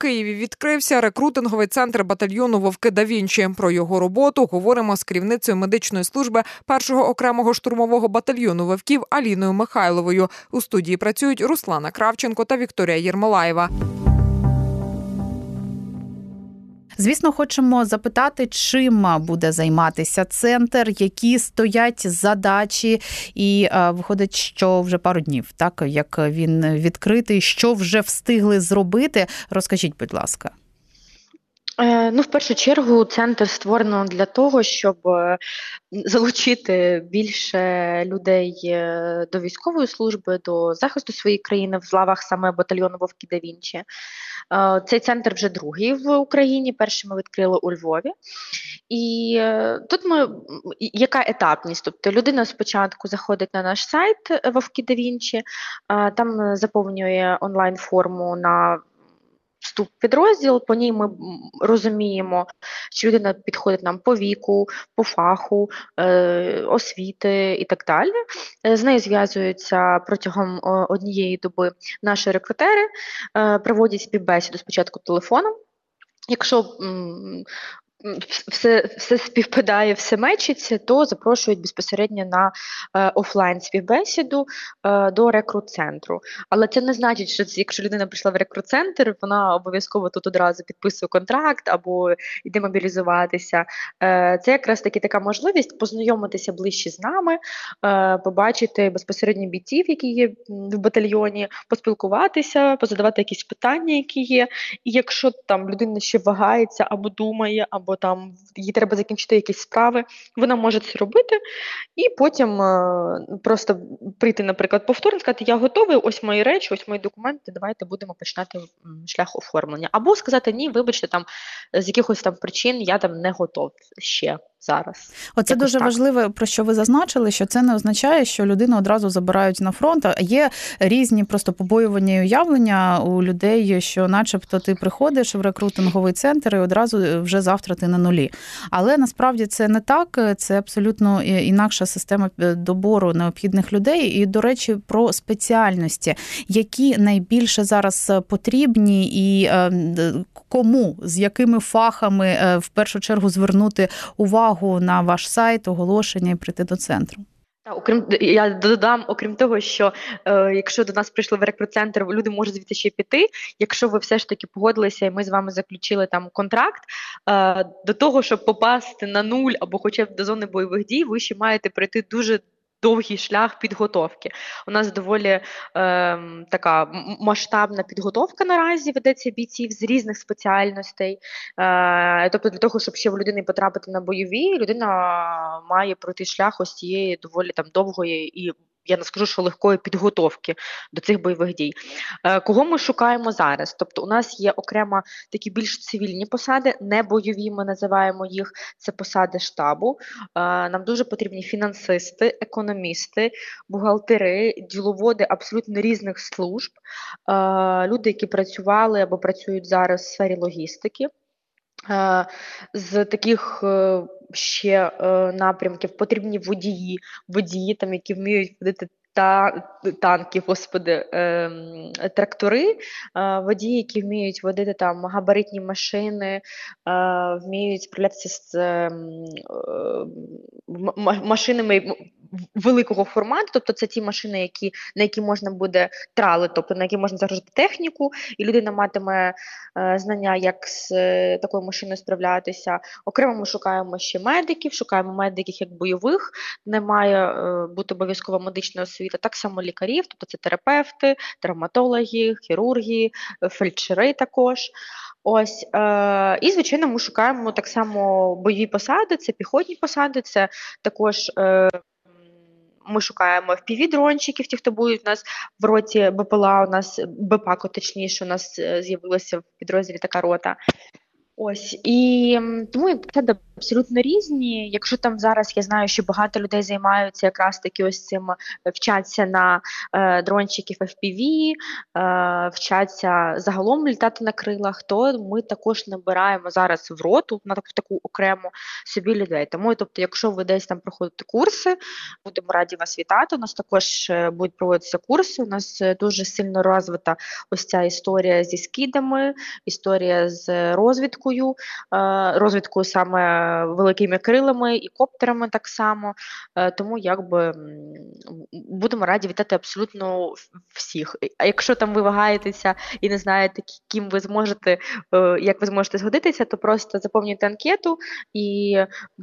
Києві відкрився рекрутинговий центр батальйону Вовки да Вінчі. Про його роботу говоримо з керівницею медичної служби першого окремого штурмового батальйону вовків Аліною Михайловою. У студії працюють Руслана Кравченко та Вікторія Єрмолаєва. Звісно, хочемо запитати, чим буде займатися центр, які стоять задачі, і е, виходить, що вже пару днів, так як він відкритий, що вже встигли зробити. Розкажіть, будь ласка. Е, ну, в першу чергу, центр створено для того, щоб е, залучити більше людей до військової служби, до захисту своєї країни в лавах саме батальйону Вовки да Вінчі. Е, цей центр вже другий в Україні. Перший ми відкрили у Львові. І е, тут ми яка етапність? Тобто людина спочатку заходить на наш сайт Вовки да Вінчі, там заповнює онлайн-форму на вступ підрозділ, по ній ми розуміємо, чи людина підходить нам по віку, по фаху, е, освіти і так далі. Е, з нею зв'язуються протягом однієї доби наші рекрутери, е, проводять співбесіду спочатку телефоном. Якщо все все співпадає, все мечиться, то запрошують безпосередньо на е, офлайн співбесіду е, до рекрут-центру. Але це не значить, що якщо людина прийшла в рекрут-центр, вона обов'язково тут одразу підписує контракт або йде мобілізуватися. Е, Це якраз таки така можливість познайомитися ближче з нами, е, побачити безпосередньо бійців, які є в батальйоні, поспілкуватися, позадавати якісь питання, які є. І якщо там людина ще вагається або думає, або або там їй треба закінчити якісь справи, вона може це робити, і потім е, просто прийти, наприклад, повторно, сказати, я готовий, ось мої речі, ось мої документи, давайте будемо починати шлях оформлення. Або сказати ні, вибачте, там з якихось там причин я там не готов ще зараз. Оце Якось дуже так. важливо, про що ви зазначили, що це не означає, що людину одразу забирають на фронт. А є різні просто побоювання і уявлення у людей, що, начебто, ти приходиш в рекрутинговий центр і одразу вже завтра ти на нулі. Але насправді це не так, це абсолютно інакша система е, добору необхідних людей. І, до речі, про спеціальності, які найбільше зараз потрібні, і е, кому з якими фахами е, в першу чергу звернути увагу на ваш сайт, оголошення і прийти до центру. Окрім я додам, окрім того, що е, якщо до нас прийшли в рекрут-центр, люди можуть звідти ще піти. Якщо ви все ж таки погодилися, і ми з вами заключили там контракт, е, до того, щоб попасти на нуль або хоча б до зони бойових дій, ви ще маєте пройти дуже довгий шлях підготовки. У нас доволі е, така масштабна підготовка наразі ведеться бійців з різних спеціальностей. Е, Тобто, для того, щоб ще в людини потрапити на бойові, людина має пройти шлях ось цієї доволі там довгої і я не скажу, що легкої підготовки до цих бойових дій. Е, кого ми шукаємо зараз? Тобто, у нас є окремо такі більш цивільні посади, не бойові, ми називаємо їх. Це посади штабу. Е, нам дуже потрібні фінансисти, економісти, бухгалтери, діловоди абсолютно різних служб, е, люди, які працювали або працюють зараз в сфері логістики. З таких ще е, напрямків потрібні водії, водії, там, які вміють водити та танки, господи, е, трактори, е, водії, які вміють водити там габаритні машини, е, вміють справлятися з е, машинами великого формату, тобто це ті машини, які, на які можна буде трали, тобто на які можна загрузити техніку, і людина матиме е, знання, як з е, такою машиною справлятися. Окремо ми шукаємо ще медиків, шукаємо медиків як бойових, не має е, бути обов'язково медична освіта, так само лікарів, тобто це терапевти, травматологи, хірурги, фельдшери також. Ось е, і звичайно, ми шукаємо так само бойові посади, це піхотні посади, це також. Е, ми шукаємо впівдрончиків, ті, хто будуть у нас в роті БПЛА, у нас БПАКу, точніше, у нас е, з'явилася в підрозділі така рота. Ось і тому це абсолютно різні. Якщо там зараз я знаю, що багато людей займаються якраз таки ось цим е, вчаться на е, дрончиків FPV, е, вчаться загалом літати на крилах, то ми також набираємо зараз в роту на таку окрему собі людей. Тому, тобто, якщо ви десь там проходите курси, будемо раді вас вітати. У нас також е, будуть проводитися курси. У нас е, дуже сильно розвита ось ця історія зі скидами, історія з розвідкою, е, розвідкою саме великими крилами і коптерами так само. Тому якби будемо раді вітати абсолютно всіх. А якщо там ви вагаєтеся і не знаєте, ким ви зможете, як ви зможете згодитися, то просто заповнюйте анкету і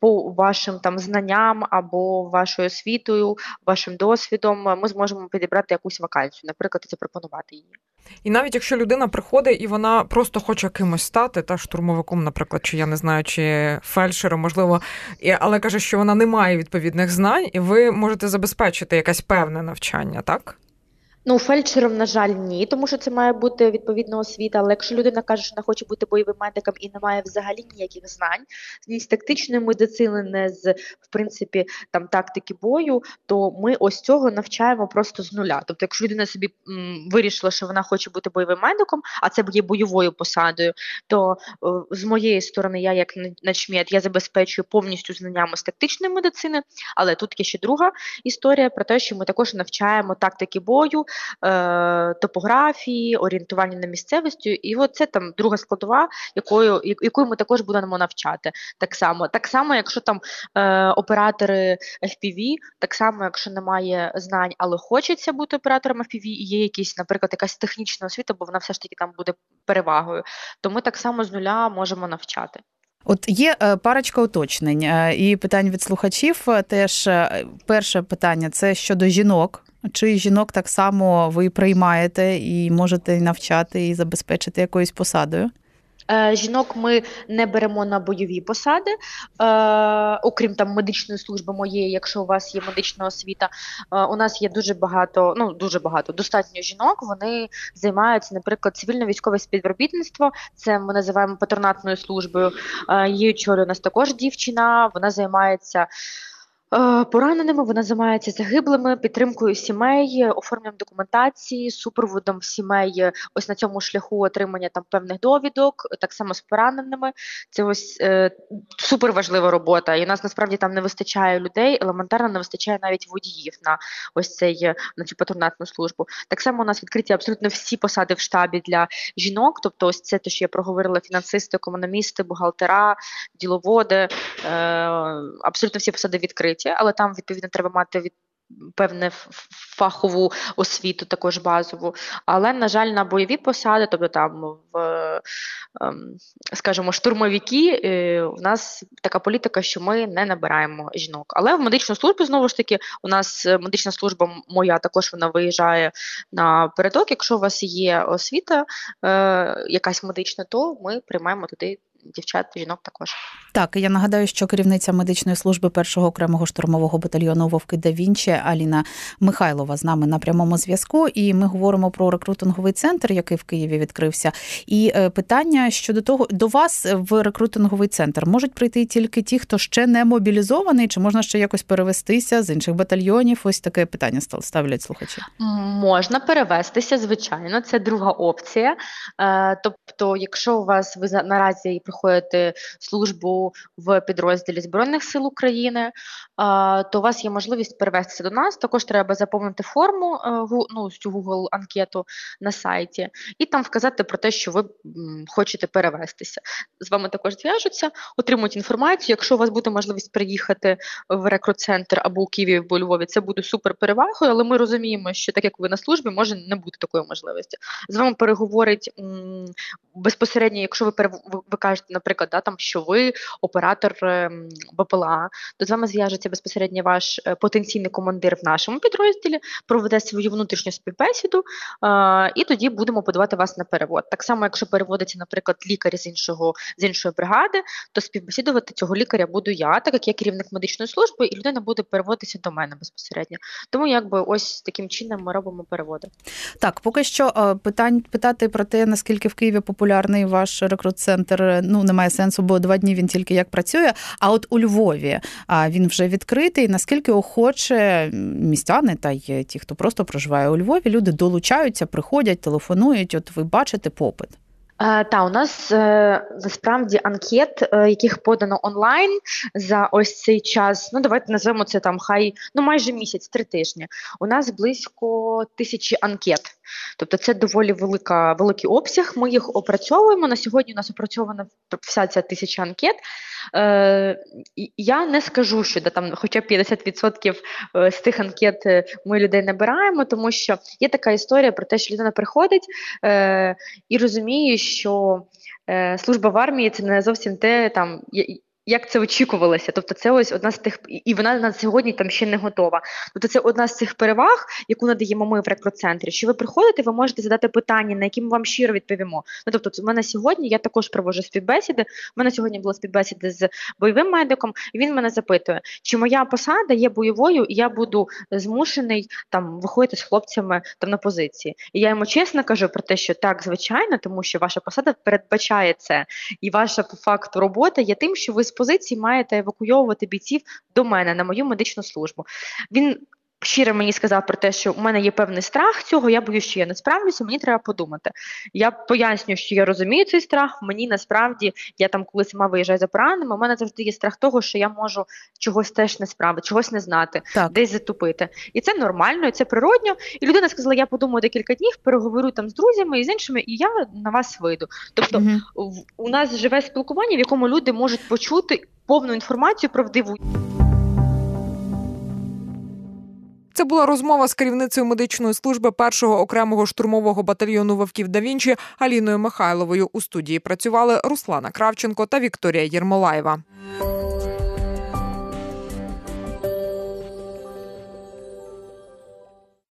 по вашим там знанням або вашою освітою, вашим досвідом ми зможемо підібрати якусь вакансію, наприклад, і запропонувати її. І навіть якщо людина приходить і вона просто хоче кимось стати, та штурмовиком, наприклад, чи я не знаю, чи фельдшером, можливо, але каже, що вона не має відповідних знань, і ви можете забезпечити якесь певне навчання, так? Ну, фельдшером, на жаль, ні, тому що це має бути відповідна освіта. Але якщо людина каже, що не хоче бути бойовим медиком і не має взагалі ніяких знань, ні з тактичної медицини, не з в принципі там тактики бою, то ми ось цього навчаємо просто з нуля. Тобто, якщо людина собі м, вирішила, що вона хоче бути бойовим медиком, а це є бойовою посадою, то о, з моєї сторони, я як начмет, я забезпечую повністю знаннями з тактичної медицини. Але тут є ще друга історія про те, що ми також навчаємо тактики бою е, топографії, орієнтування на місцевості, і от це там друга складова, якою якою ми також будемо навчати. Так само, так само, якщо там е, оператори FPV, так само, якщо немає знань, але хочеться бути оператором FPV, і є якісь, наприклад, якась технічна освіта, бо вона все ж таки там буде перевагою, то ми так само з нуля можемо навчати. От є е, парочка уточнень і питань від слухачів. Теж перше питання це щодо жінок. Чи жінок так само ви приймаєте і можете навчати і забезпечити якоюсь посадою? Е, жінок ми не беремо на бойові посади, е, окрім там медичної служби моєї, якщо у вас є медична освіта. Е, у нас є дуже багато, ну дуже багато, достатньо жінок. Вони займаються, наприклад, цивільно-військове співробітництво. Це ми називаємо патронатною службою. Її очолює у нас також дівчина. Вона займається. Е, пораненими вона займається загиблими, підтримкою сімей, оформленням документації, супроводом сімей ось на цьому шляху отримання там певних довідок, так само з пораненими. Це ось е, супер важлива робота. І нас насправді там не вистачає людей, елементарно не вистачає навіть водіїв на ось цей на цю патронатну службу. Так само у нас відкриті абсолютно всі посади в штабі для жінок. Тобто, ось це те, що я проговорила: фінансисти, економісти, бухгалтера, діловоди, е, абсолютно всі посади відкриті світі, але там відповідно треба мати від. Певне фахову освіту, також базову, але, на жаль, на бойові посади, тобто там в, ем, скажімо, штурмовики, е, у нас така політика, що ми не набираємо жінок. Але в медичну службу знову ж таки, у нас медична служба моя також вона виїжджає на передок. Якщо у вас є освіта, е, якась медична, то ми приймаємо туди дівчат, жінок також. Так, я нагадаю, що керівниця медичної служби першого окремого штурмового батальйону Вовки да Вінчі Аліна Михайлова з нами на прямому зв'язку. І ми говоримо про рекрутинговий центр, який в Києві відкрився. І е, питання щодо того, до вас в рекрутинговий центр можуть прийти тільки ті, хто ще не мобілізований, чи можна ще якось перевестися з інших батальйонів? Ось таке питання ставлять слухачі. Можна перевестися, звичайно, це друга опція. Е, тобто, якщо у вас ви наразі проходите службу в підрозділі Збройних сил України, то у вас є можливість перевестися до нас. Також треба заповнити форму е, ну, цю Google анкету на сайті, і там вказати про те, що ви хочете перевестися. З вами також зв'яжуться, отримують інформацію. Якщо у вас буде можливість приїхати в рекрут-центр або у Києві або у Львові, це буде супер перевагою, але ми розуміємо, що так як ви на службі, може не бути такої можливості. З вами переговорить безпосередньо, якщо ви перев... ви кажете, наприклад, да, там що ви оператор ем, БПЛА, то з вами зв'яжеться безпосередньо ваш е, потенційний командир в нашому підрозділі, проведе свою внутрішню співбесіду, і тоді будемо подавати вас на перевод. Так само, якщо переводиться, наприклад, лікар з іншого з іншої бригади, то співбесідувати цього лікаря буду я, так як я керівник медичної служби, і людина буде переводитися до мене безпосередньо. Тому якби ось таким чином ми робимо переводи. Так, поки що е, питань питати про те, наскільки в Києві популярний ваш рекрут-центр ну немає сенсу, бо два дні він тільки як працює. А от у Львові він вже відкритий. Наскільки охоче містяни та й ті, хто просто проживає у Львові, люди долучаються, приходять, телефонують. От ви бачите попит. Е, та у нас е, насправді анкет, е, яких подано онлайн за ось цей час. Ну давайте назвемо це там хай ну майже місяць, три тижні. У нас близько тисячі анкет. Тобто це доволі велика, великий обсяг. Ми їх опрацьовуємо. На сьогодні у нас опрацьована вся ця тисяча анкет. Е, Я не скажу, що да, там хоча б 50% е, з тих анкет ми людей набираємо, тому що є така історія про те, що людина приходить е, і розуміє, що е, служба в армії це не зовсім те, там як це очікувалося. Тобто, це ось одна з тих, і вона на сьогодні там ще не готова. Тобто, це одна з цих переваг, яку надаємо ми в рекрут-центрі, Що ви приходите, ви можете задати питання, на які ми вам щиро відповімо. Ну тобто, в мене сьогодні я також провожу співбесіди. У мене сьогодні була співбесіда з бойовим медиком, і він мене запитує, чи моя посада є бойовою, і я буду змушений там виходити з хлопцями там на позиції. І я йому чесно кажу про те, що так, звичайно, тому що ваша посада передбачає це, і ваша по факту робота є тим, що ви позиції маєте евакуйовувати бійців до мене на мою медичну службу. Він щиро мені сказав про те, що у мене є певний страх цього, я боюсь, що я не справлюся, мені треба подумати. Я пояснюю, що я розумію цей страх. Мені насправді я там, коли сама виїжджаю за пораненими, у мене завжди є страх того, що я можу чогось теж не справити, чогось не знати, так. десь затупити. І це нормально, і це природньо. І людина сказала: я подумаю декілька днів, переговорю там з друзями і з іншими, і я на вас вийду. Тобто угу. у нас живе спілкування, в якому люди можуть почути повну інформацію правдиву. Це була розмова з керівницею медичної служби першого окремого штурмового батальйону Вовків да Аліною Михайловою. У студії працювали Руслана Кравченко та Вікторія Єрмолаєва.